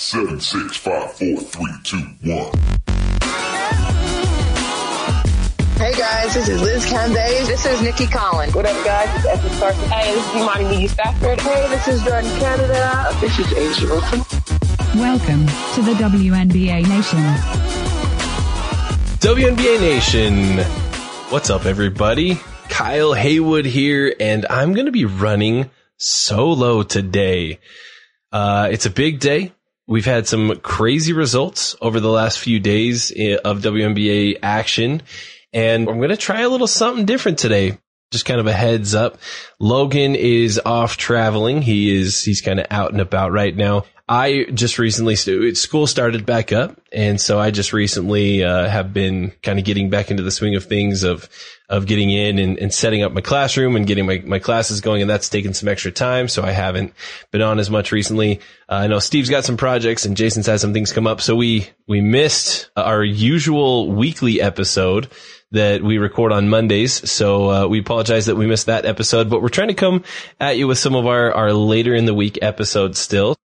Seven, six, five, four, three, two, one. Hey guys, this is Liz Cambage. This is Nikki Collins. What up, guys? It's Esther Carson. Hey, this is Imani McGee-Stafford. Hey, this is Jordan Canada. This is A'ja Wilson. Welcome to the WNBA Nation. WNBA Nation. What's up, everybody? Kyle Haywood here, and I'm going to be running solo today. Uh, it's a big day. We've had some crazy results over the last few days eh, of WNBA action, and I'm going to try a little something different today. Just kind of a heads up. Logan is off traveling. He is, he's kind of out and about right now. I just recently, school started back up. And so I just recently, uh, have been kind of getting back into the swing of things of, of getting in and, and setting up my classroom and getting my, my classes going. And that's taken some extra time. So I haven't been on as much recently. Uh, I know Steve's got some projects and Jason's had some things come up. So we, we missed our usual weekly episode that we record on Mondays. So uh, we apologize that we missed that episode, but we're trying to come at you with some of our, our later in the week episodes still.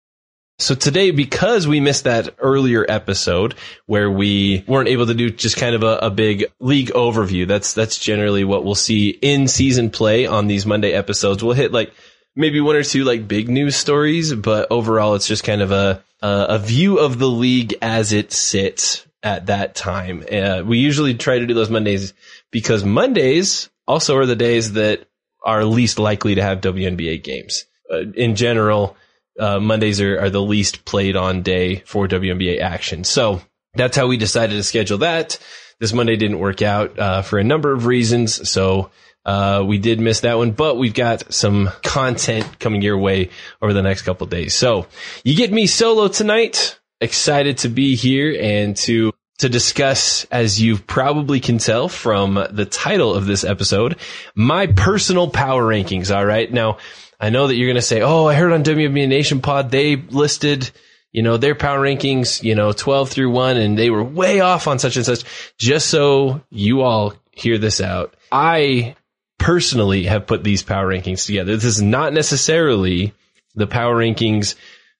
So today, because we missed that earlier episode where we weren't able to do just kind of a, a, big league overview, that's, that's generally what we'll see in season play on these Monday episodes. We'll hit like maybe one or two like big news stories, but overall it's just kind of a, a, a view of the league as it sits at that time. Uh, we usually try to do those Mondays because Mondays also are the days that are least likely to have WNBA games. Uh, in general, uh, Mondays are, are the least played on day for WNBA action. So that's how we decided to schedule that. This Monday didn't work out uh, for a number of reasons. So uh, we did miss that one, but we've got some content coming your way over the next couple days. So you get me solo tonight. Excited to be here and to to discuss, as you probably can tell from the title of this episode, my personal power rankings. All right. Now, I know that you're going to say, Oh, I heard on WNBA Nation pod, they listed, you know, their power rankings, you know, 12 through one, and they were way off on such and such. Just so you all hear this out. I personally have put these power rankings together. This is not necessarily the power rankings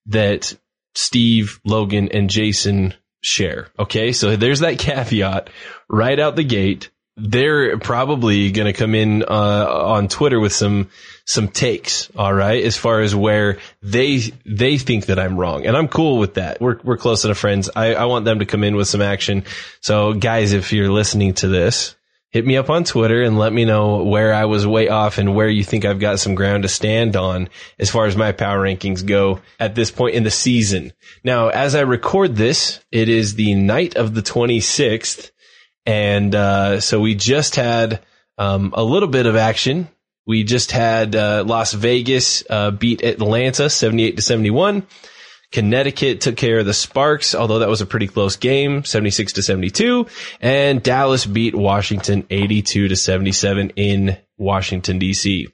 that Steve, Logan, and Jason share. Okay. So there's that caveat right out the gate they're probably going to come in uh, on Twitter with some some takes. All right, as far as where they they think that I'm wrong, and I'm cool with that. We're we're close enough friends. I, I want them to come in with some action. So, guys, if you're listening to this, hit me up on Twitter and let me know where I was way off and where you think I've got some ground to stand on as far as my power rankings go at this point in the season. Now, as I record this, it is the night of the 26th. And uh, so we just had um, a little bit of action. We just had uh, Las Vegas uh, beat Atlanta 78 to 71. Connecticut took care of the Sparks, although that was a pretty close game, 76 to 72. And Dallas beat Washington 82 to 77 in Washington DC.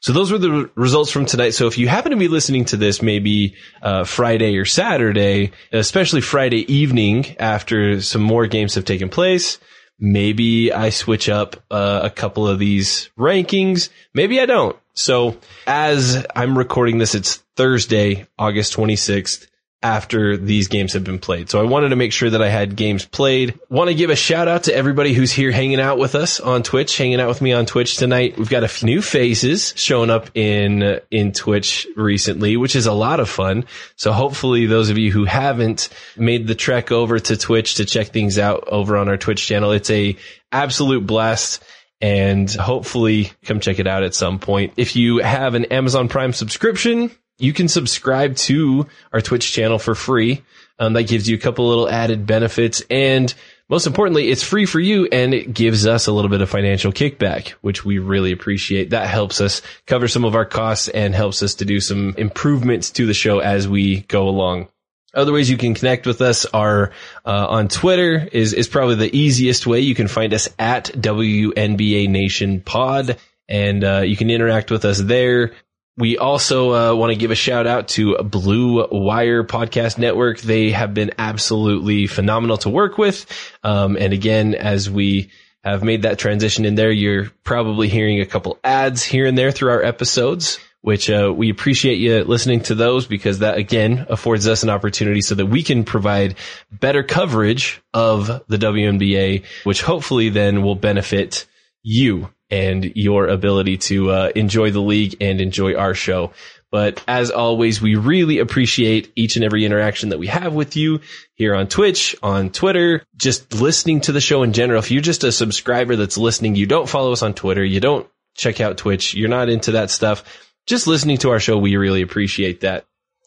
So those were the results from tonight. So if you happen to be listening to this, maybe uh, Friday or Saturday, especially Friday evening after some more games have taken place, Maybe I switch up uh, a couple of these rankings. Maybe I don't. So as I'm recording this, it's Thursday, August 26th after these games have been played. So I wanted to make sure that I had games played. Want to give a shout out to everybody who's here hanging out with us on Twitch, hanging out with me on Twitch tonight. We've got a few new faces showing up in uh, in Twitch recently, which is a lot of fun. So hopefully those of you who haven't made the trek over to Twitch to check things out over on our Twitch channel, it's a absolute blast and hopefully come check it out at some point. If you have an Amazon Prime subscription, you can subscribe to our Twitch channel for free. Um, that gives you a couple little added benefits and most importantly, it's free for you and it gives us a little bit of financial kickback, which we really appreciate. That helps us cover some of our costs and helps us to do some improvements to the show as we go along. Other ways you can connect with us are uh, on Twitter is is probably the easiest way. You can find us at WNBA Nation Pod, and uh, you can interact with us there. We also uh, want to give a shout out to Blue Wire Podcast Network. They have been absolutely phenomenal to work with. Um, and again, as we have made that transition in there, you're probably hearing a couple ads here and there through our episodes. which uh, we appreciate you listening to those because that again affords us an opportunity so that we can provide better coverage of the WNBA, which hopefully then will benefit you and your ability to uh, enjoy the league and enjoy our show. But as always, we really appreciate each and every interaction that we have with you here on Twitch, on Twitter, just listening to the show in general. If you're just a subscriber that's listening, you don't follow us on Twitter, you don't check out Twitch, you're not into that stuff, just listening to our show, we really appreciate that.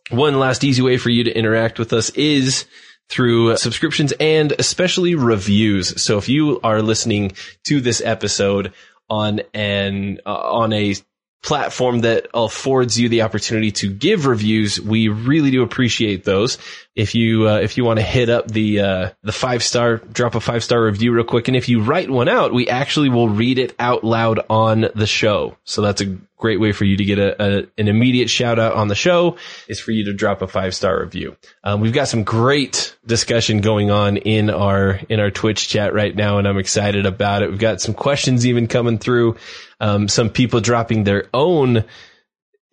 One last easy way for you to interact with us is through subscriptions and especially reviews. So if you are listening to this episode on an uh, on a platform that affords you the opportunity to give reviews. We really do appreciate those. If you uh, if you want to hit up the uh, the five star, drop a five star review real quick, and if you write one out, we actually will read it out loud on the show. So that's a great way for you to get a, a an immediate shout out on the show. Is for you to drop a five star review. Um, we've got some great discussion going on in our in our Twitch chat right now, and I'm excited about it. We've got some questions even coming through. Um, some people dropping their own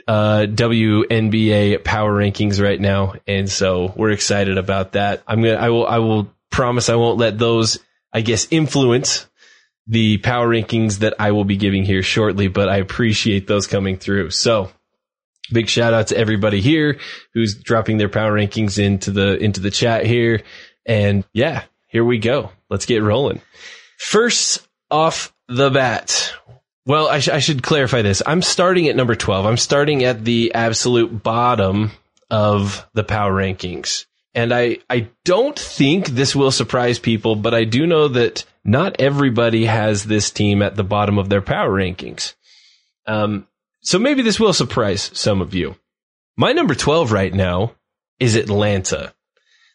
uh, WNBA power rankings right now, and so we're excited about that. I'm gonna, I will, I will promise I won't let those, I guess, influence the power rankings that I will be giving here shortly, but I appreciate those coming through. So big shout out to everybody here who's dropping their power rankings into the, into the chat here. And yeah, here we go. Let's get rolling. First off the bat, well, I, sh- I, should clarify this. I'm starting at number 12. I'm starting at the absolute bottom of the power rankings. And I, I don't think this will surprise people, but I do know that not everybody has this team at the bottom of their power rankings. Um, so maybe this will surprise some of you. My number 12 right now is Atlanta.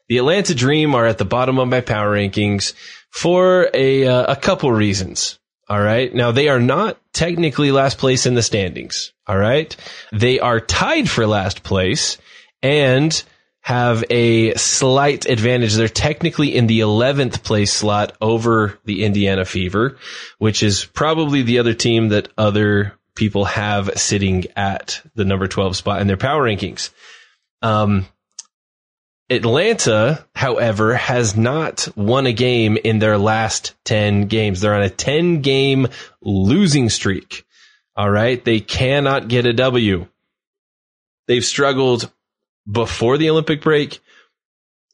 The Atlanta Dream are at the bottom of my power rankings for a, uh, a couple reasons. All right. Now they are not technically last place in the standings. All right. They are tied for last place and have a slight advantage. They're technically in the 11th place slot over the Indiana Fever, which is probably the other team that other people have sitting at the number 12 spot in their power rankings. Um, Atlanta, however, has not won a game in their last 10 games. They're on a 10 game losing streak. All right. They cannot get a W. They've struggled before the Olympic break,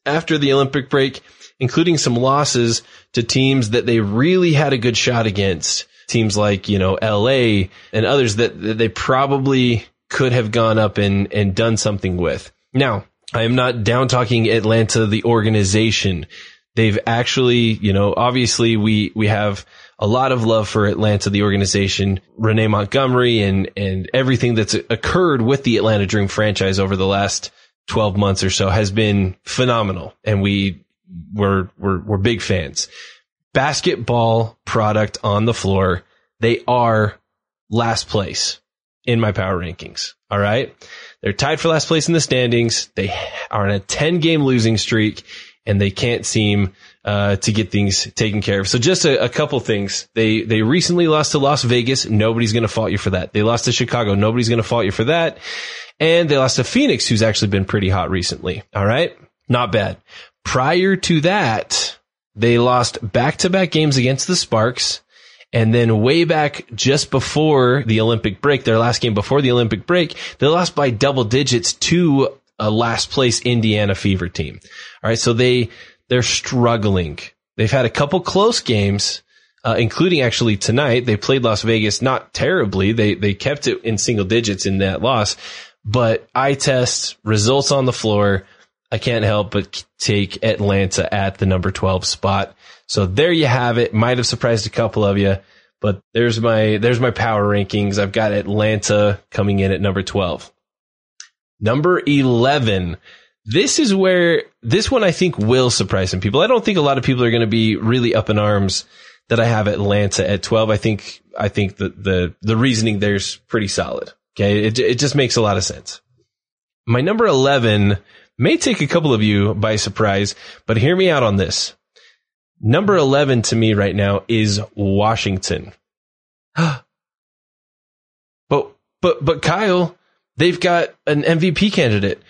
after the Olympic break, including some losses to teams that they really had a good shot against. Teams like, you know, LA and others that, that they probably could have gone up and, and done something with. Now, I am not down talking Atlanta, the organization. They've actually, you know, obviously we, we have a lot of love for Atlanta, the organization, Renee Montgomery and, and everything that's occurred with the Atlanta Dream franchise over the last 12 months or so has been phenomenal. And we were, we're, we're big fans. Basketball product on the floor. They are last place in my power rankings. All right. They're tied for last place in the standings. They are on a 10 game losing streak and they can't seem uh, to get things taken care of. So just a, a, couple things. They they recently lost to Las Vegas. Nobody's going to fault you for that. They lost to Chicago. Nobody's going to fault you for that. And they lost to Phoenix, who's actually been pretty hot recently. All right, not bad. Prior to that, they lost back to back games against the Sparks. And then way back just before the Olympic break, their last game before the Olympic break, they lost by double digits to a last place Indiana Fever team. All right. So they, they're struggling. They've had a couple close games, uh, including actually tonight. They played Las Vegas not terribly. They, they kept it in single digits in that loss, but eye test results on the floor. I can't help but take Atlanta at the number 12 spot. So there you have it. Might have surprised a couple of you, but there's my, there's my power rankings. I've got Atlanta coming in at number 12. Number 11. This is where this one I think will surprise some people. I don't think a lot of people are going to be really up in arms that I have Atlanta at 12. I think, I think the, the, the reasoning there's pretty solid. Okay. It, it just makes a lot of sense. My number 11 may take a couple of you by surprise, but hear me out on this. Number 11 to me right now is Washington. but, but, but Kyle, they've got an MVP candidate.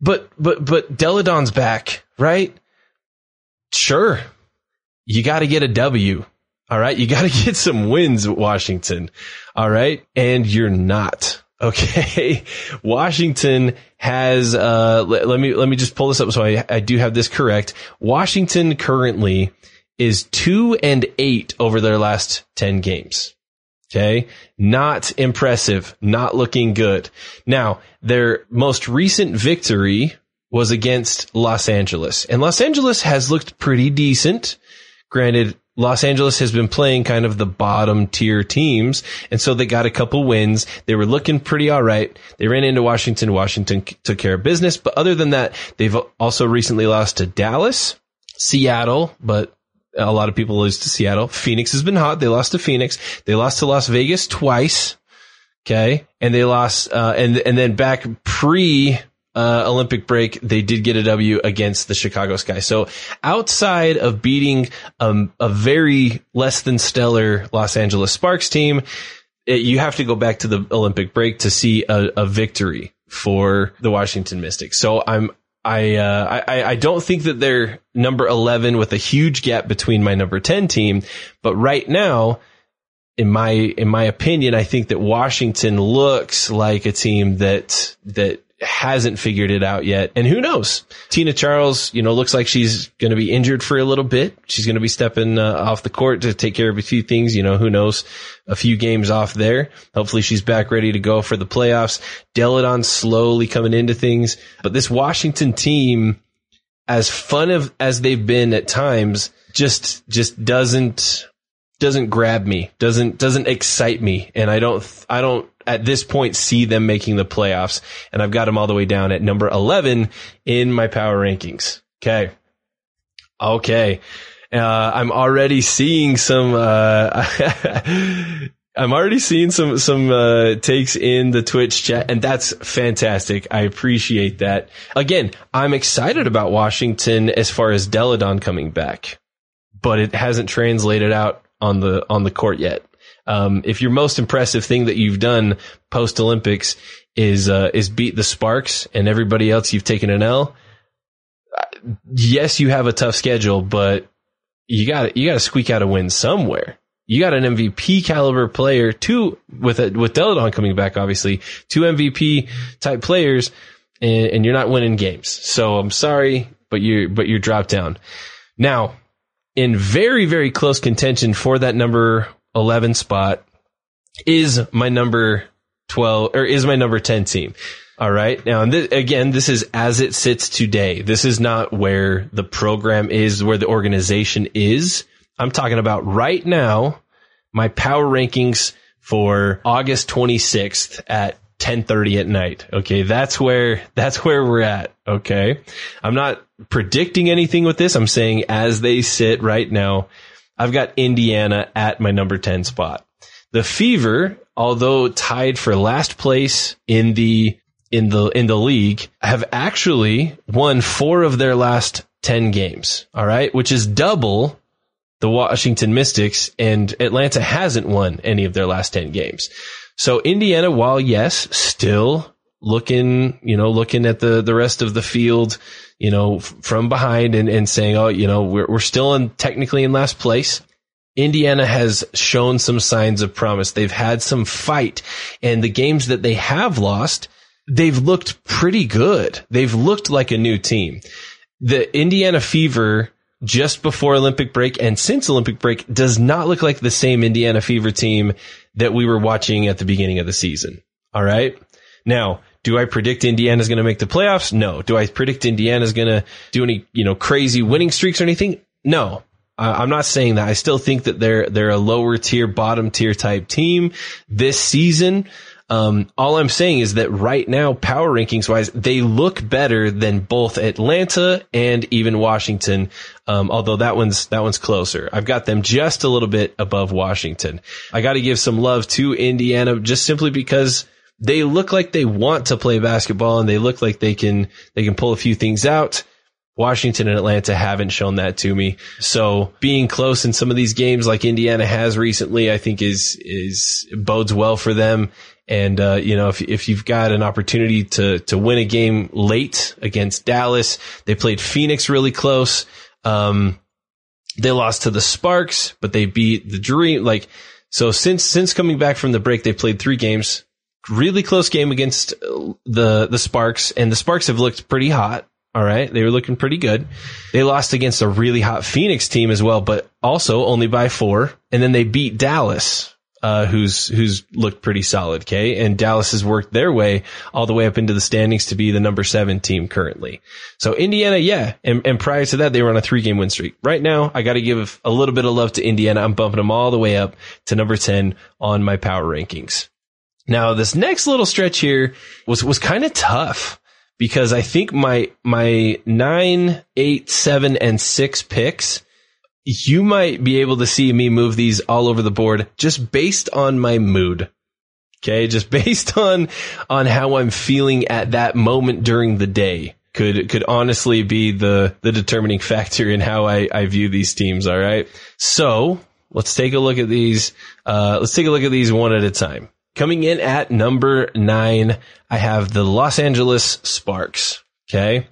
But but but Delle Donne's back, right? Sure. You got to get a W. All right. You got to get some wins Washington. All right. And you're not. Okay. Washington has, uh, let, let, me, let me just pull this up so I, I do have this correct. Washington currently is two and eight over their last 10 games. Okay. Not impressive. Not looking good. Now, their most recent victory was against Los Angeles and Los Angeles has looked pretty decent. Granted, Los Angeles has been playing kind of the bottom tier teams. And so they got a couple wins. They were looking pretty all right. They ran into Washington. Washington took care of business. But other than that, they've also recently lost to Dallas, Seattle, but a lot of people lose to Seattle. Phoenix has been hot. They lost to Phoenix. They lost to Las Vegas twice. Okay. And they lost, uh, and, and then back pre, uh, Olympic break, they did get a W against the Chicago Sky. So outside of beating um, a very less than stellar Los Angeles Sparks team, it, you have to go back to the Olympic break to see a, a victory for the Washington Mystics. So I'm I, uh, I, I don't think that they're number 11 with a huge gap between my number 10 team. But right now, in my, in my opinion, I think that Washington looks like a team that, that hasn't figured it out yet. And who knows? Tina Charles, you know, looks like she's going to be injured for a little bit. She's going to be stepping uh, off the court to take care of a few things. You know, who knows? A few games off there. Hopefully she's back ready to go for the playoffs. Delle Donne slowly coming into things. But this Washington team, as fun of as they've been at times, just, just doesn't, doesn't grab me, doesn't, doesn't excite me. And I don't, I don't at this point see them making the playoffs. And I've got them all the way down at number 11 in my power rankings. Okay. Okay. Uh, I'm already seeing some, uh, I'm already seeing some, some, uh, takes in the Twitch chat and that's fantastic. I appreciate that. Again, I'm excited about Washington as far as Delle Donne coming back, but it hasn't translated out on the, on the court yet. Um, if your most impressive thing that you've done post Olympics is uh, is beat the Sparks and everybody else you've taken an L, yes, you have a tough schedule, but you got you got to squeak out a win somewhere. You got an MVP caliber player, two with a, with Delle Donne coming back, obviously, two MVP type players, and, and you're not winning games. So I'm sorry, but you but you're dropped down. Now, in very very close contention for that number 11 spot is my number 12 or is my number 10 team. All right. Now, th- again, this is as it sits today. This is not where the program is, where the organization is. I'm talking about right now, my power rankings for August 26th at 1030 at night. Okay. That's where, that's where we're at. Okay. I'm not predicting anything with this. I'm saying as they sit right now, I've got Indiana at my number 10 spot. The Fever, although tied for last place in the in the in the league, have actually won 4 of their last 10 games, all right, which is double the Washington Mystics and Atlanta hasn't won any of their last 10 games. So Indiana, while yes, still looking, you know, looking at the, the rest of the field, you know, from behind and, and saying, oh, you know, we're, we're still in technically in last place. Indiana has shown some signs of promise. They've had some fight and the games that they have lost, they've looked pretty good. They've looked like a new team. The Indiana Fever just before Olympic break and since Olympic break does not look like the same Indiana Fever team that we were watching at the beginning of the season. All right. Now, do I predict Indiana's going to make the playoffs? No. Do I predict Indiana's going to do any, you know, crazy winning streaks or anything? No. I'm not saying that. I still think that they're, they're a lower tier, bottom tier type team this season. Um, all I'm saying is that right now, power rankings wise, they look better than both Atlanta and even Washington. Um, although that one's, that one's closer. I've got them just a little bit above Washington. I got to give some love to Indiana just simply because they look like they want to play basketball and they look like they can, they can pull a few things out. Washington and Atlanta haven't shown that to me. So being close in some of these games like Indiana has recently, I think is, is bodes well for them. And, uh, you know, if, if you've got an opportunity to, to win a game late against Dallas, they played Phoenix really close. Um, they lost to the Sparks, but they beat the Dream. Like, so since, since coming back from the break, they played three games, really close game against the, the Sparks and the Sparks have looked pretty hot. All right. They were looking pretty good. They lost against a really hot Phoenix team as well, but also only by four. And then they beat Dallas, uh, who's, who's looked pretty solid. Okay. And Dallas has worked their way all the way up into the standings to be the number seven team currently. So Indiana, yeah. And, and prior to that, they were on a three game win streak. Right now, I got to give a little bit of love to Indiana. I'm bumping them all the way up to number 10 on my power rankings. Now, this next little stretch here was, was kind of tough because I think my, my nine, eight, seven, and six picks, you might be able to see me move these all over the board just based on my mood. Okay. Just based on, on how I'm feeling at that moment during the day could, could honestly be the, the determining factor in how I, I view these teams. All right. So let's take a look at these. Uh, let's take a look at these one at a time. Coming in at number nine, I have the Los Angeles Sparks. Okay.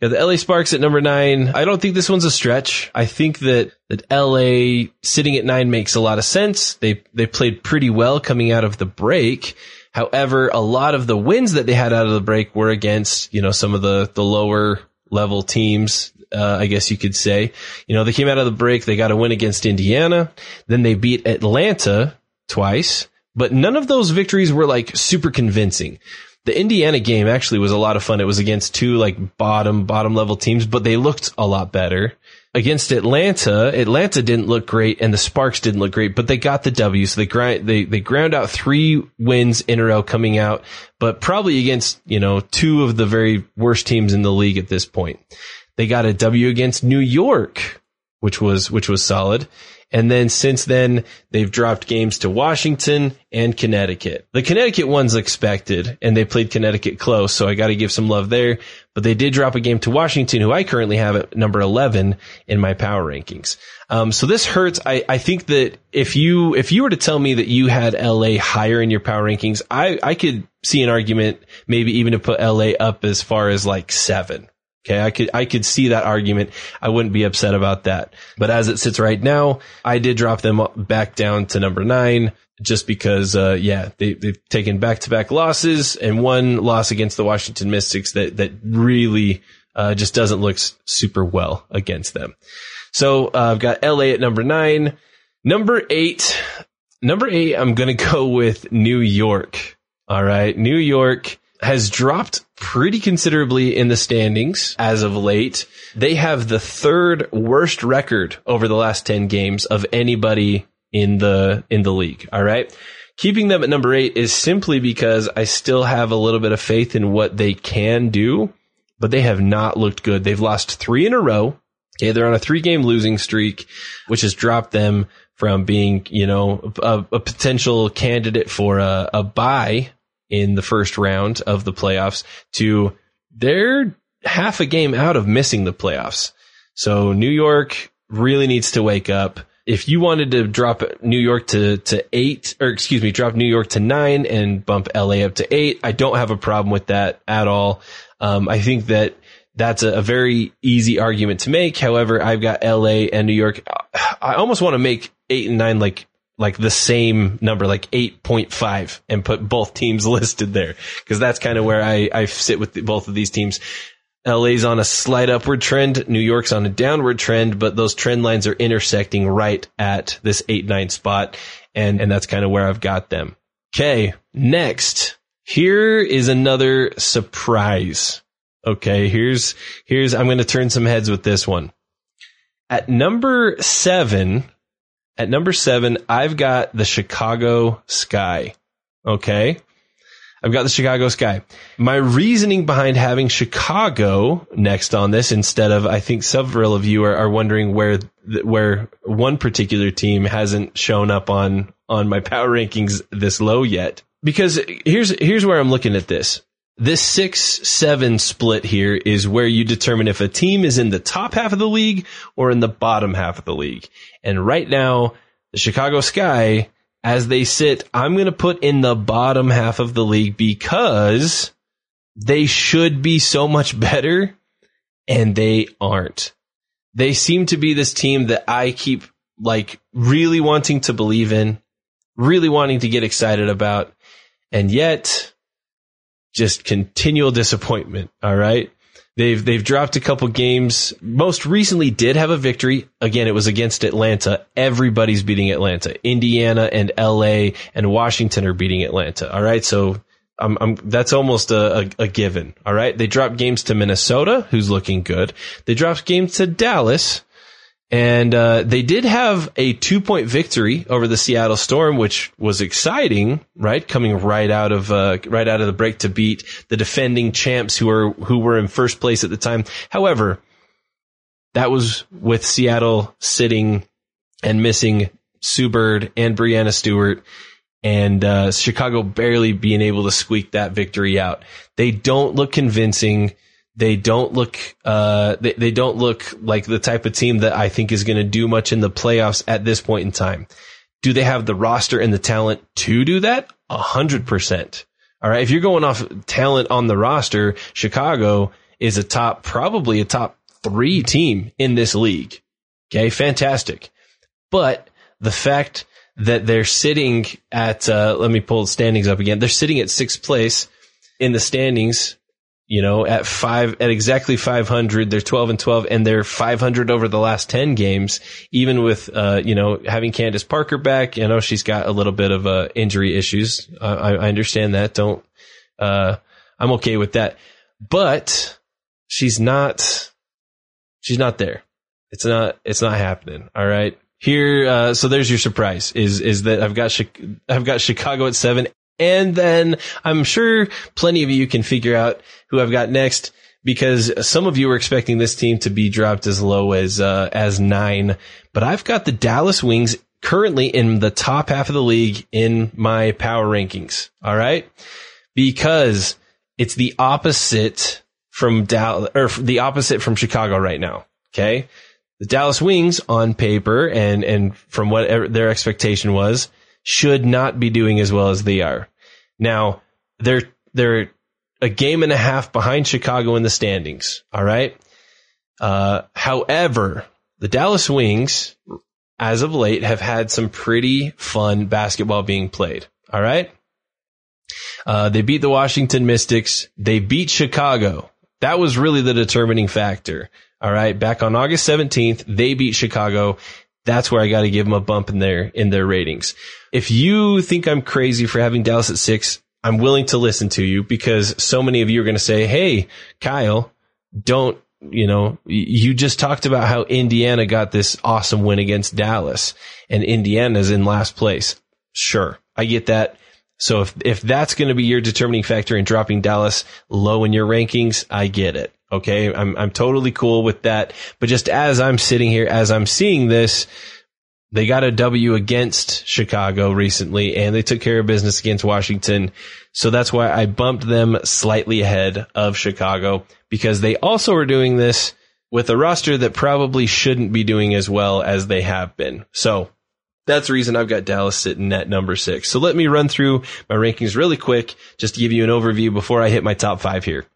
Got the LA Sparks at number nine. I don't think this one's a stretch. I think that, that LA sitting at nine makes a lot of sense. They, they played pretty well coming out of the break. However, a lot of the wins that they had out of the break were against, you know, some of the, the lower level teams. Uh, I guess you could say, you know, they came out of the break. They got a win against Indiana. Then they beat Atlanta twice but none of those victories were like super convincing. The Indiana game actually was a lot of fun. It was against two like bottom, bottom level teams, but they looked a lot better. Against Atlanta, Atlanta didn't look great and the Sparks didn't look great, but they got the W. So they grind, they, they ground out three wins in a row coming out, but probably against, you know, two of the very worst teams in the league at this point. They got a W against New York, which was, which was solid. And then since then, they've dropped games to Washington and Connecticut. The Connecticut one's expected and they played Connecticut close. So I got to give some love there, but they did drop a game to Washington, who I currently have at number 11 in my power rankings. Um, so this hurts. I, I think that if you, if you were to tell me that you had LA higher in your power rankings, I, I could see an argument maybe even to put LA up as far as like seven. Okay. I could, I could see that argument. I wouldn't be upset about that. But as it sits right now, I did drop them back down to number nine just because, uh, yeah, they, they've taken back to back losses and one loss against the Washington Mystics that, that really, uh, just doesn't look super well against them. So, uh, I've got LA at number nine. Number eight, number eight, I'm going to go with New York. All right. New York has dropped pretty considerably in the standings as of late. They have the third worst record over the last 10 games of anybody in the, in the league. All right. Keeping them at number eight is simply because I still have a little bit of faith in what they can do, but they have not looked good. They've lost three in a row. Okay. They're on a three game losing streak, which has dropped them from being, you know, a, a potential candidate for a, a buy in the first round of the playoffs to they're half a game out of missing the playoffs. So New York really needs to wake up. If you wanted to drop New York to, to eight, or excuse me, drop New York to nine and bump LA up to eight, I don't have a problem with that at all. Um, I think that that's a, a, very easy argument to make. However, I've got LA and New York. I almost want to make eight and nine like like the same number, like 8.5 and put both teams listed there. Cause that's kind of where I, I sit with the, both of these teams. LA's on a slight upward trend. New York's on a downward trend, but those trend lines are intersecting right at this 8-9 spot. And, and that's kind of where I've got them. Okay. Next, here is another surprise. Okay. Here's, here's, I'm going to turn some heads with this one. At number seven, at number seven, I've got the Chicago Sky. Okay. I've got the Chicago Sky. My reasoning behind having Chicago next on this instead of, I think several of you are, are wondering where, where one particular team hasn't shown up on, on my power rankings this low yet. Because here's, here's where I'm looking at this. This six seven split here is where you determine if a team is in the top half of the league or in the bottom half of the league. And right now, the Chicago Sky, as they sit, I'm going to put in the bottom half of the league because they should be so much better and they aren't. They seem to be this team that I keep like really wanting to believe in, really wanting to get excited about, and yet just continual disappointment. All right. They've, they've dropped a couple games. Most recently did have a victory. Again, it was against Atlanta. Everybody's beating Atlanta. Indiana and LA and Washington are beating Atlanta. All right. So I'm, I'm, that's almost a, a, a, given. All right. They dropped games to Minnesota, who's looking good. They dropped games to Dallas, and uh, they did have a two point victory over the Seattle Storm, which was exciting, right? Coming right out of uh, right out of the break to beat the defending champs who are who were in first place at the time. However, that was with Seattle sitting and missing Sue Bird and Breanna Stewart and uh, Chicago barely being able to squeak that victory out. They don't look convincing. They don't look. Uh, they, they don't look like the type of team that I think is going to do much in the playoffs at this point in time. Do they have the roster and the talent to do that? A hundred percent. All right. If you're going off talent on the roster, Chicago is a top, probably a top three team in this league. Okay. Fantastic. But the fact that they're sitting at, uh, let me pull the standings up again. They're sitting at sixth place in the standings, you know, at five, at exactly 500. They're 12 and 12 and they're 500 over the last 10 games, even with, uh, you know, having Candace Parker back. You know, she's got a little bit of, uh, injury issues. I, I understand that. Don't, uh, I'm okay with that, but she's not, she's not there. It's not, it's not happening. All right here uh, so there's your surprise is is that I've got I've got Chicago at 7 and then I'm sure plenty of you can figure out who I've got next because some of you were expecting this team to be dropped as low as uh, as 9 but I've got the Dallas Wings currently in the top half of the league in my power rankings. All right? Because it's the opposite from Dallas or the opposite from Chicago right now. Okay? The Dallas Wings on paper and, and from what their expectation was should not be doing as well as they are. Now they're, they're a game and a half behind Chicago in the standings. All right. Uh, however, the Dallas Wings as of late have had some pretty fun basketball being played. All right. Uh, they beat the Washington Mystics. They beat Chicago. That was really the determining factor. All right. Back on August 17th, they beat Chicago. That's where I got to give them a bump in their, in their ratings. If you think I'm crazy for having Dallas at six, I'm willing to listen to you because so many of you are going to say, Hey, Kyle, don't, you know, you just talked about how Indiana got this awesome win against Dallas and Indiana's in last place. Sure. I get that. So if, if that's going to be your determining factor in dropping Dallas low in your rankings, I get it. Okay. I'm, I'm totally cool with that. But just as I'm sitting here, as I'm seeing this, they got a W against Chicago recently and they took care of business against Washington. So that's why I bumped them slightly ahead of Chicago because they also are doing this with a roster that probably shouldn't be doing as well as they have been. So that's the reason I've got Dallas sitting at number six. So let me run through my rankings really quick just to give you an overview before I hit my top five here.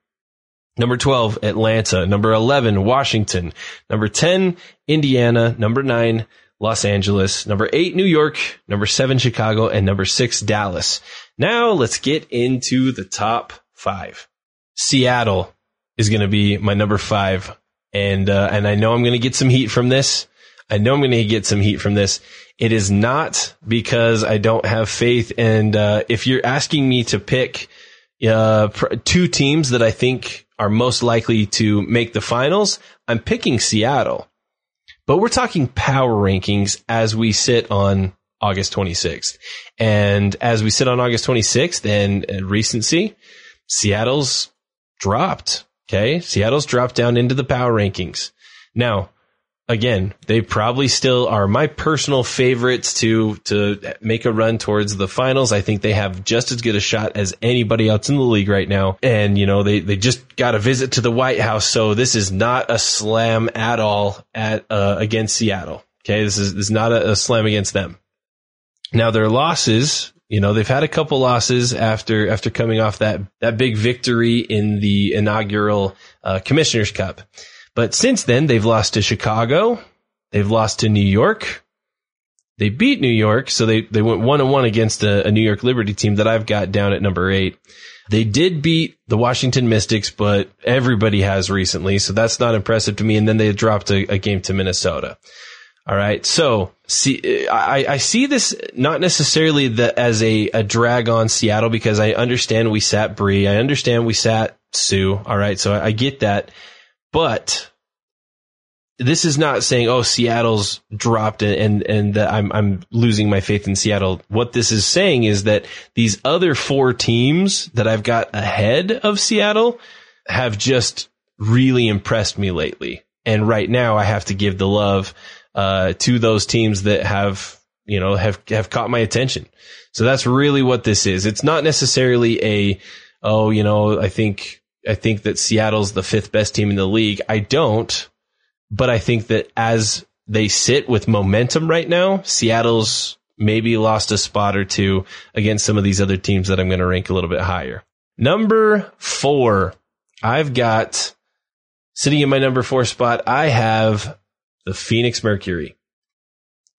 Number 12, Atlanta. Number 11, Washington. Number 10, Indiana. Number 9, Los Angeles. Number 8, New York. Number 7, Chicago. And number 6, Dallas. Now let's get into the top five. Seattle is going to be my number five. And, uh, and I know I'm going to get some heat from this. I know I'm going to get some heat from this. It is not because I don't have faith. And, uh, if you're asking me to pick, uh, two teams that I think are most likely to make the finals, I'm picking Seattle. But we're talking power rankings as we sit on August 26th. And as we sit on August 26th and uh, recency, Seattle's dropped. Okay. Seattle's dropped down into the power rankings. Now, again, they probably still are my personal favorites to to make a run towards the finals. I think they have just as good a shot as anybody else in the league right now. And you know, they they just got a visit to the White House, so this is not a slam at all at uh, against Seattle. Okay, this is this is not a, a slam against them. Now their losses, you know, they've had a couple losses after after coming off that that big victory in the inaugural uh, Commissioner's Cup. But since then, they've lost to Chicago. They've lost to New York. They beat New York, so they, they went one and one against a, a New York Liberty team that I've got down at number eight. They did beat the Washington Mystics, but everybody has recently, so that's not impressive to me. And then they dropped a, a game to Minnesota. All right. So see, I, I see this not necessarily the, as a, a drag on Seattle because I understand we sat Bree. I understand we sat Sue. All right. So I, I get that. But this is not saying, oh, Seattle's dropped and, and, that I'm, I'm losing my faith in Seattle. What this is saying is that these other four teams that I've got ahead of Seattle have just really impressed me lately. And right now I have to give the love, uh, to those teams that have, you know, have, have caught my attention. So that's really what this is. It's not necessarily a, oh, you know, I think, I think that Seattle's the fifth best team in the league. I don't but I think that as they sit with momentum right now, Seattle's maybe lost a spot or two against some of these other teams that I'm going to rank a little bit higher. Number four, I've got sitting in my number four spot, I have the Phoenix Mercury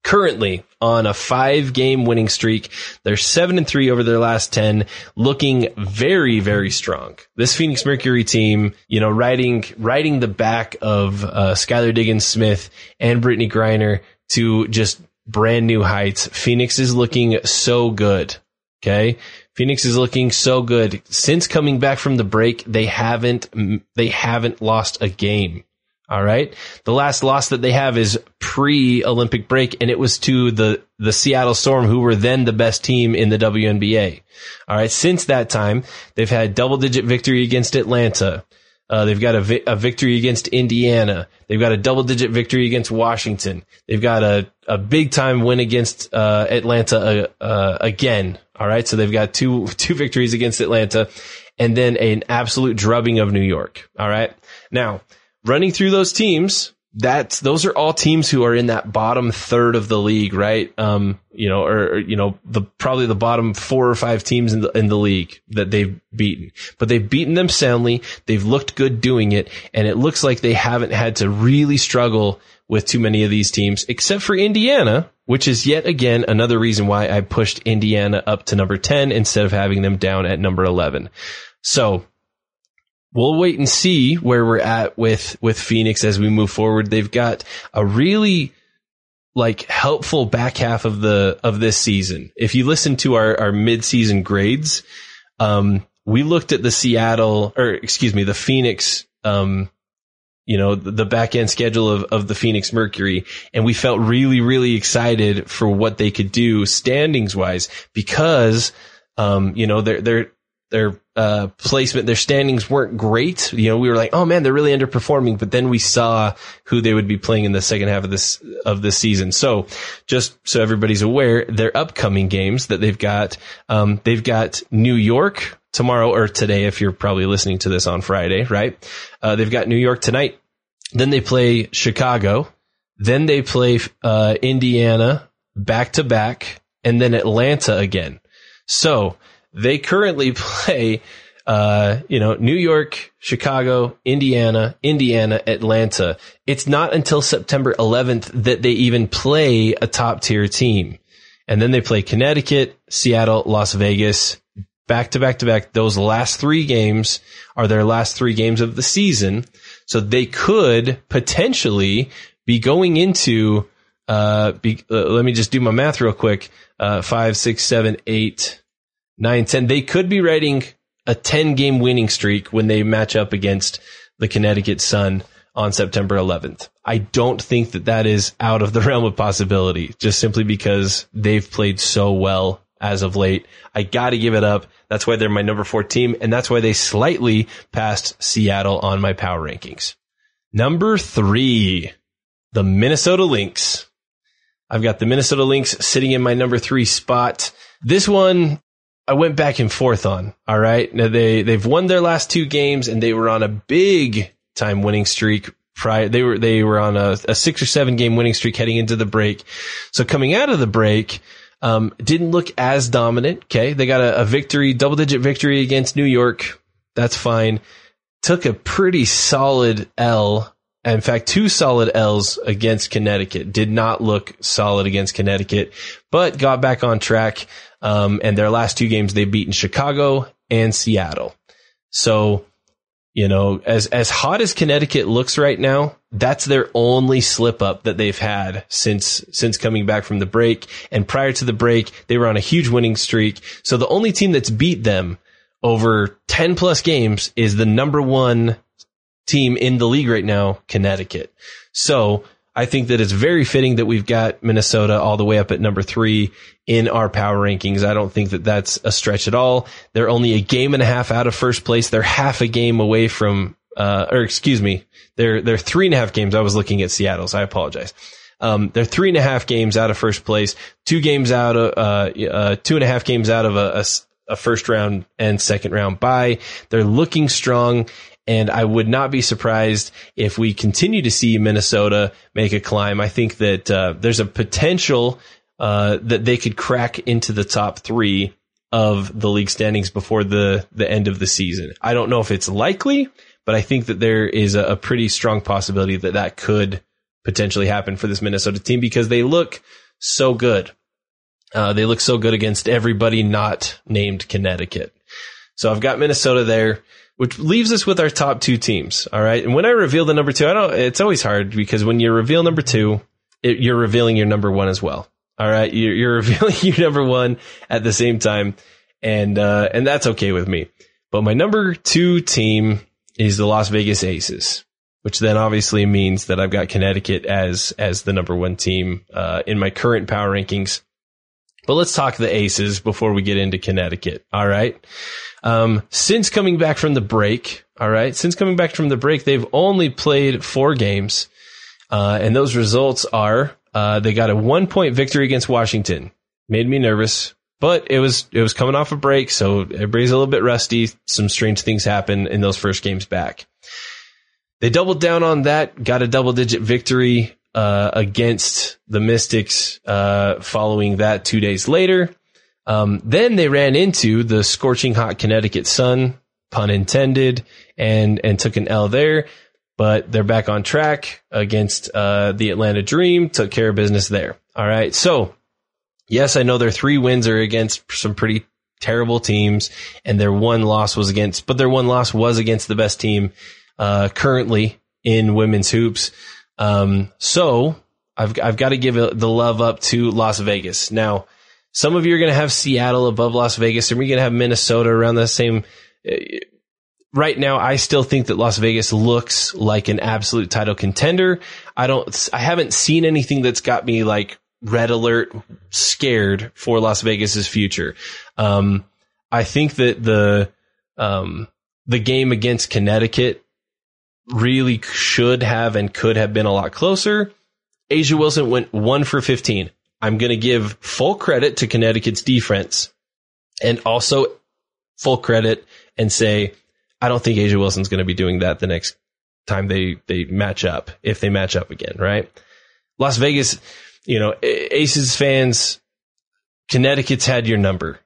currently on a five game winning streak. They're seven and three over their last 10, looking very, very strong. This Phoenix Mercury team, you know, riding, riding the back of, uh, Skylar Diggins Smith and Brittney Griner to just brand new heights. Phoenix is looking so good. Okay. Phoenix is looking so good. Since coming back from the break, they haven't, they haven't lost a game. All right. The last loss that they have is pre Olympic break and it was to the, the Seattle Storm who were then the best team in the WNBA. All right. Since that time, they've had double digit victory against Atlanta. Uh, they've got a, vi- a victory against Indiana. They've got a double digit victory against Washington. They've got a, a big time win against, uh, Atlanta, uh, uh again. All right. So they've got two, two victories against Atlanta and then an absolute drubbing of New York. All right. Now, running through those teams, that's those are all teams who are in that bottom third of the league, right? Um, you know, or, or, you know, the probably the bottom four or five teams in the in the league that they've beaten. But they've beaten them soundly. They've looked good doing it, and it looks like they haven't had to really struggle with too many of these teams, except for Indiana, which is yet again another reason why I pushed Indiana up to number 10 instead of having them down at number 11. So we'll wait and see where we're at with with Phoenix as we move forward. They've got a really like helpful back half of the of this season. If you listen to our our mid season grades, um, we looked at the Seattle or excuse me, the Phoenix um, you know, the, back end schedule of, of the Phoenix Mercury. And we felt really, really excited for what they could do standings wise because, um, you know, they're, they're, their uh, placement, their standings weren't great. You know, we were like, oh man, they're really underperforming. But then we saw who they would be playing in the second half of this of this season. So just so everybody's aware, their upcoming games that they've got, um, they've got New York tomorrow or today, if you're probably listening to this on Friday, right? Uh, they've got New York tonight. Then they play Chicago. Then they play uh, Indiana back to back, and then Atlanta again. So they currently play, uh, you know, New York, Chicago, Indiana, Indiana, Atlanta. It's not until September 11th that they even play a top tier team. And then they play Connecticut, Seattle, Las Vegas, back to back to back. Those last three games are their last three games of the season. So they could potentially be going into, uh, be, uh, let me just do my math real quick. Uh, five, six, seven, eight, nine, 10. They could be riding a 10 game winning streak when they match up against the Connecticut Sun on September 11th. I don't think that that is out of the realm of possibility just simply because they've played so well as of late. I got to give it up. That's why they're my number four team. And that's why they slightly passed Seattle on my power rankings. Number three, the Minnesota Lynx. I've got the Minnesota Lynx sitting in my number three spot. This one I went back and forth on. All right. Now they, they've won their last two games and they were on a big time winning streak prior. They were, they were on a, a six or seven game winning streak heading into the break. So coming out of the break, um, didn't look as dominant. Okay. They got a, a victory, double digit victory against New York. That's fine. Took a pretty solid L. In fact, two solid L's against Connecticut. Did not look solid against Connecticut, but got back on track. Um, and their last two games, they've beaten Chicago and Seattle. So, you know, as, as hot as Connecticut looks right now, that's their only slip up that they've had since, since coming back from the break. And prior to the break, they were on a huge winning streak. So the only team that's beat them over 10 plus games is the number one team in the league right now, Connecticut. So I think that it's very fitting that we've got Minnesota all the way up at number three in our power rankings. I don't think that that's a stretch at all. They're only a game and a half out of first place. They're half a game away from, uh, or excuse me, they're, they're three and a half games. I was looking at Seattle, so I apologize. Um, they're three and a half games out of first place, two games out of, uh, uh, two and a half games out of a, a, a first round and second round bye. They're looking strong. And I would not be surprised if we continue to see Minnesota make a climb. I think that uh, there's a potential uh, that they could crack into the top three of the league standings before the the end of the season. I don't know if it's likely, but I think that there is a, a pretty strong possibility that that could potentially happen for this Minnesota team because they look so good. Uh, they look so good against everybody not named Connecticut. So I've got Minnesota there which leaves us with our top two teams. All right. And when I reveal the number two, I don't, it's always hard because when you reveal number two, it, you're revealing your number one as well. All right. You're, you're revealing your number one at the same time. And, uh, and that's okay with me. But my number two team is the Las Vegas Aces, which then obviously means that I've got Connecticut as, as the number one team, uh, in my current power rankings. But let's talk the Aces before we get into Connecticut. All right. Um, since coming back from the break, all right, since coming back from the break, they've only played four games, uh, and those results are uh, they got a one point victory against Washington. Made me nervous, but it was it was coming off a break, so everybody's a little bit rusty. Some strange things happen in those first games back. They doubled down on that, got a double digit victory uh, against the Mystics uh, following that two days later. Um, then they ran into the scorching hot Connecticut sun, pun intended, and and took an L there. But they're back on track against uh, the Atlanta Dream. Took care of business there. All right. So yes, I know their three wins are against some pretty terrible teams, and their one loss was against, but their one loss was against the best team uh, currently in women's hoops. Um, so I've I've got to give the love up to Las Vegas now. Some of you are going to have Seattle above Las Vegas. Some are going to have Minnesota around the same. Uh, right now, I still think that Las Vegas looks like an absolute title contender. I don't, I haven't seen anything that's got me like red alert scared for Las Vegas's future. Um, I think that the, um, the game against Connecticut really should have and could have been a lot closer. A'ja Wilson went one for 15. I'm going to give full credit to Connecticut's defense and also full credit and say, I don't think A'ja Wilson's going to be doing that the next time they, they match up, if they match up again, right? Las Vegas, you know, Aces fans, Connecticut's had your number.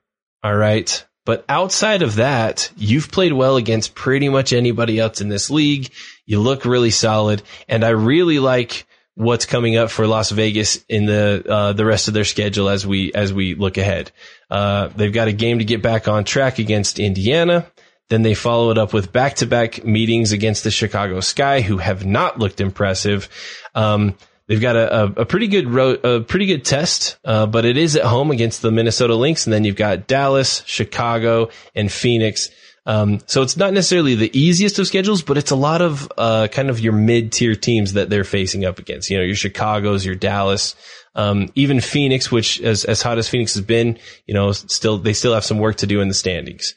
All right. But outside of that, you've played well against pretty much anybody else in this league. You look really solid. And I really like what's coming up for Las Vegas in the uh, the rest of their schedule as we as we look ahead. Uh, they've got a game to get back on track against Indiana. Then they follow it up with back to back meetings against the Chicago Sky, who have not looked impressive. Um, they've got a, a, a, pretty good ro- a pretty good test, uh, but it is at home against the Minnesota Lynx, and then you've got Dallas, Chicago, and Phoenix. Um, so it's not necessarily the easiest of schedules, but it's a lot of uh, kind of your mid tier teams that they're facing up against. You know, your Chicago's, your Dallas, um, even Phoenix, which as as hot as Phoenix has been, you know, still they still have some work to do in the standings.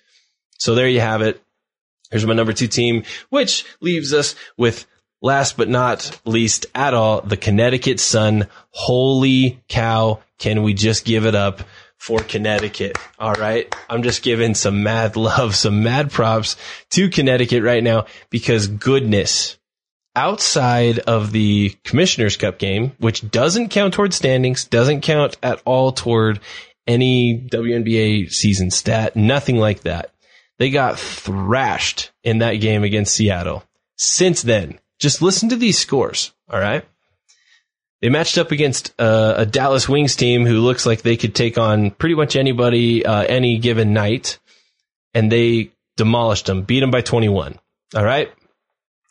So there you have it. Here's my number two team, which leaves us with last but not least at all, the Connecticut Sun. Holy cow. Can we just give it up for Connecticut? All right. I'm just giving some mad love, some mad props to Connecticut right now because goodness, outside of the Commissioner's Cup game, which doesn't count toward standings, doesn't count at all toward any WNBA season stat, nothing like that. They got thrashed in that game against Seattle. Since then, just listen to these scores. All right. They matched up against uh, a Dallas Wings team who looks like they could take on pretty much anybody uh, any given night, and they demolished them, beat them by 21. All right.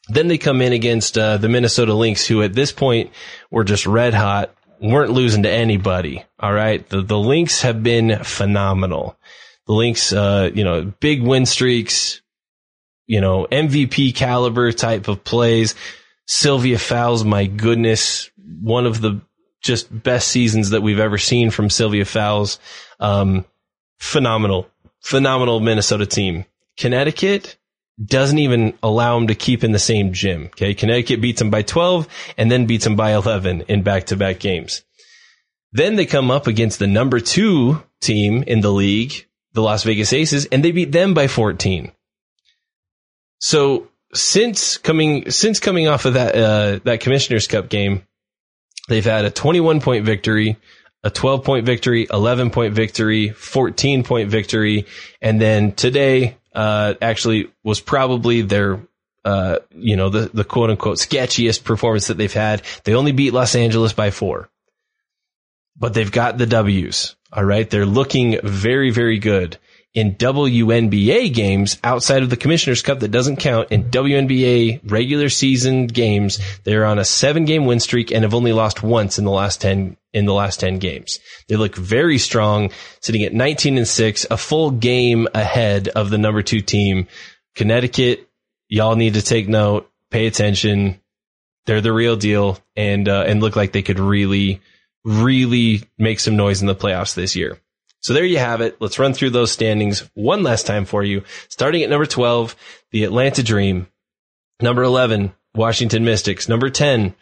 Then they come in against uh, the Minnesota Lynx, who at this point were just red hot, weren't losing to anybody. All right. The, the Lynx have been phenomenal. The Lynx, uh, you know, big win streaks, you know, MVP caliber type of plays. Sylvia Fowles, my goodness, one of the just best seasons that we've ever seen from Sylvia Fowles. Um, phenomenal, phenomenal Minnesota team. Connecticut doesn't even allow them to keep in the same gym. Okay. Connecticut beats them by 12 and then beats them by 11 in back to back games. Then they come up against the number two team in the league, the Las Vegas Aces, and they beat them by 14. So since coming, since coming off of that, uh, that Commissioner's Cup game, they've had a 21 point victory, a 12 point victory, 11 point victory, 14 point victory. And then today, uh, actually was probably their, uh, you know, the, the quote unquote sketchiest performance that they've had. They only beat Los Angeles by four, but they've got the W's. All right. They're looking very, very good in WNBA games outside of the Commissioner's Cup that doesn't count in WNBA regular season games. They're on a seven game win streak and have only lost once in the last 10, in the last 10 games. They look very strong, sitting at 19 and six, a full game ahead of the number two team. Connecticut, y'all need to take note, pay attention. They're the real deal and, uh, and look like they could really, really make some noise in the playoffs this year. So there you have it. Let's run through those standings one last time for you. Starting at number 12, the Atlanta Dream. Number 11, Washington Mystics. Number 10,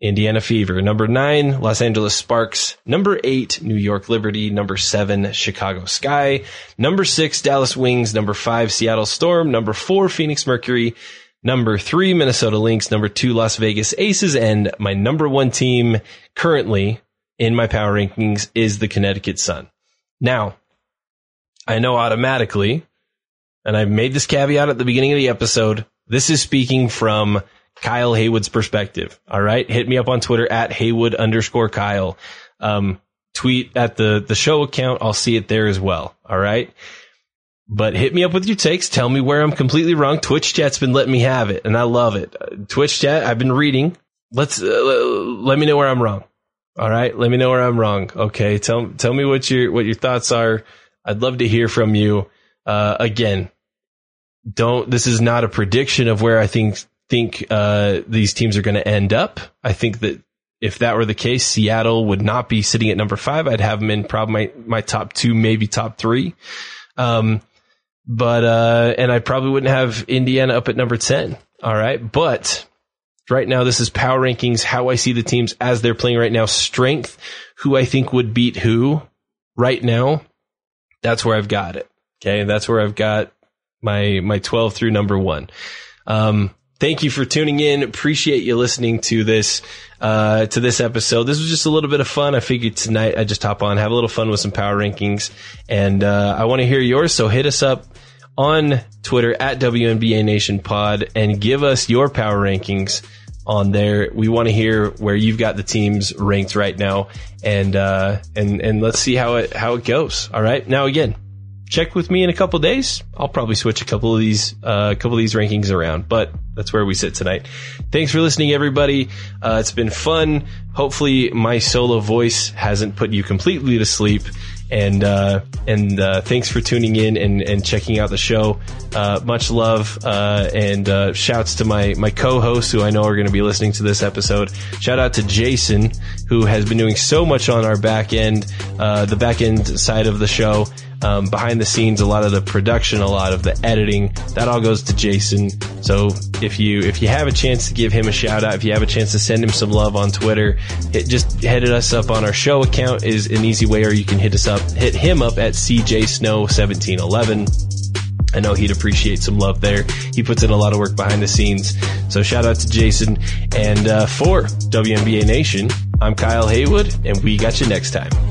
Indiana Fever. Number 9, Los Angeles Sparks. Number 8, New York Liberty. Number 7, Chicago Sky. Number 6, Dallas Wings. Number 5, Seattle Storm. Number 4, Phoenix Mercury. Number 3, Minnesota Lynx. Number 2, Las Vegas Aces. And my number 1 team currently in my power rankings is the Connecticut Sun. Now, I know automatically, and I've made this caveat at the beginning of the episode, this is speaking from Kyle Haywood's perspective. All right. Hit me up on Twitter at Haywood underscore Kyle. Um, tweet at the, the show account. I'll see it there as well. All right. But hit me up with your takes. Tell me where I'm completely wrong. Twitch chat's been letting me have it and I love it. Uh, Twitch chat, I've been reading. Let's, uh, let me know where I'm wrong. All right, let me know where I'm wrong. Okay, tell tell me what your what your thoughts are. I'd love to hear from you. Uh, again, don't. This is not a prediction of where I think think uh, these teams are going to end up. I think that if that were the case, Seattle would not be sitting at number five. I'd have them in probably my my top two, maybe top three. Um, but uh, and I probably wouldn't have Indiana up at number ten. All right, but right now. This is power rankings, how I see the teams as they're playing right now. Strength, who I think would beat who right now. That's where I've got it. Okay. That's where I've got my, my 12 through number one. Um, thank you for tuning in. Appreciate you listening to this, uh, to this episode. This was just a little bit of fun. I figured tonight I just hop on, have a little fun with some power rankings and, uh, I want to hear yours. So hit us up on Twitter at WNBA Nation Pod and give us your power rankings on there. We want to hear where you've got the teams ranked right now, and uh, and and let's see how it how it goes. All right. Now again, check with me in a couple days. I'll probably switch a couple of these uh, a couple of these rankings around, but that's where we sit tonight. Thanks for listening, everybody. Uh, it's been fun. Hopefully, my solo voice hasn't put you completely to sleep. And uh, and uh, thanks for tuning in and, and checking out the show. Uh, much love uh, and uh, shouts to my my co-hosts who I know are going to be listening to this episode. Shout out to Jason who has been doing so much on our back end, uh, the back end side of the show. Um, behind the scenes, a lot of the production, a lot of the editing, that all goes to Jason. So if you if you have a chance to give him a shout out, if you have a chance to send him some love on Twitter, it, just head us up on our show account is an easy way, or you can hit us up, hit him up at CJ Snow seventeen eleven. I know he'd appreciate some love there. He puts in a lot of work behind the scenes. So shout out to Jason. And uh, for WNBA Nation, I'm Kyle Haywood, and we got you next time.